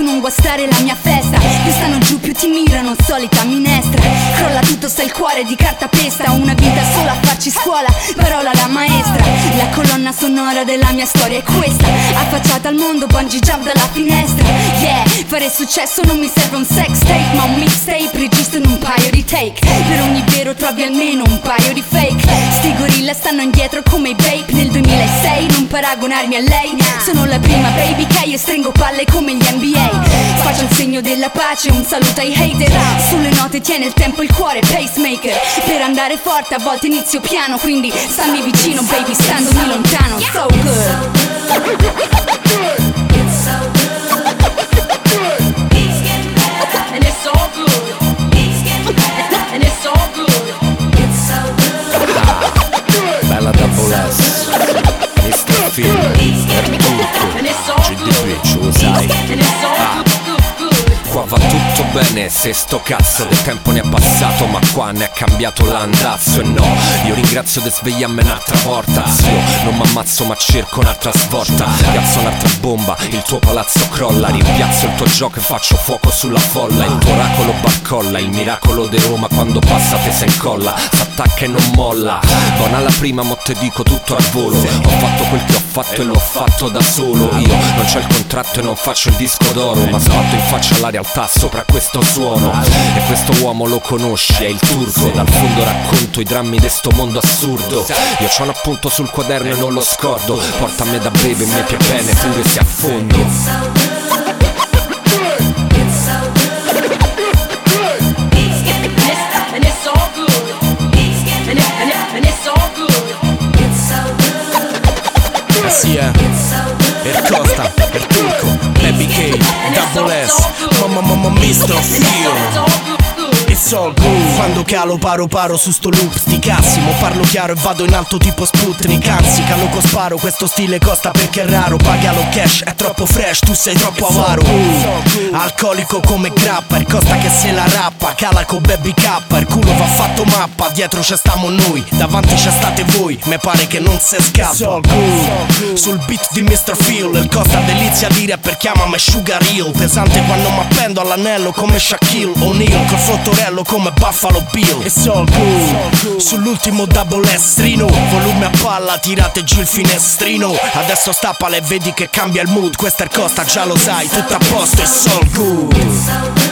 tu non guastare la mia festa. Più stanno giù, più ti mirano, solita minestra Tutto, sta il cuore di carta pesta. Una vita sola a farci scuola, parola la maestra. La colonna sonora della mia storia è questa. Affacciata al mondo, bungee jump dalla finestra. Yeah, fare successo non mi serve un sex tape Ma un mixtape, registro in un paio di take. Per ogni vero trovi almeno un paio di fake. Sti gorilla stanno indietro come i babe Nel 2006 non paragonarmi a lei. Sono la prima baby che io stringo palle come gli NBA Faccio il segno della pace, un saluto ai hater. Sulle note tiene il tempo il cuore, pacemaker. Per andare forte a volte inizio piano Quindi stammi vicino baby, standomi lontano. So good bene se sto cazzo del tempo ne è passato ma qua ne è cambiato l'andazzo e no Io ringrazio di svegliarmi un'altra volta Zio, non m'ammazzo ma cerco un'altra svolta Piazzo un'altra bomba, il tuo palazzo crolla Rimpiazzo il tuo gioco e faccio fuoco sulla folla Il tuo oracolo barcolla, il miracolo di Roma Quando passa te se incolla, s'attacca e non molla Buona la prima, mo te dico tutto al volo Ho fatto quel che ho fatto e l'ho fatto da solo Io non c'ho il contratto e non faccio il disco d'oro Ma sbatto in faccia la realtà sopra questo suono. E questo uomo lo conosci, è il turco Dal fondo racconto i drammi di sto mondo assurdo. Io c'ho un appunto sul quaderno e non lo scordo Porta a me da bere e mi piace bene pure se affondo. So good. Pico, Baby K, Double S, Mama Mama Mr. Feel. Good Quando calo paro paro su sto loop Sti cazzi, mo parlo chiaro e vado in alto tipo Sputnik. Anzi, calo con sparo, questo stile costa perché è raro. Pagalo cash, è troppo fresh, tu sei troppo avaro. Alcolico come grappa, il costa che se la rappa. Cala con baby K, il culo va fatto mappa. Dietro c'è stamo noi, davanti c'è state voi. Me pare che non se scappa. Sul beat di Mr. Phil Il costa delizia di rapper chiamami Sugar Hill. Pesante quando m'appendo all'anello come Shaquille O'Neal. Col fottorello come Buffalo Bill. It's all good. Sull'ultimo double estrino. Volume a palla, tirate giù il finestrino. Adesso stappala e vedi che cambia il mood. Questa è costa, già lo sai, tutto a posto, it's all good.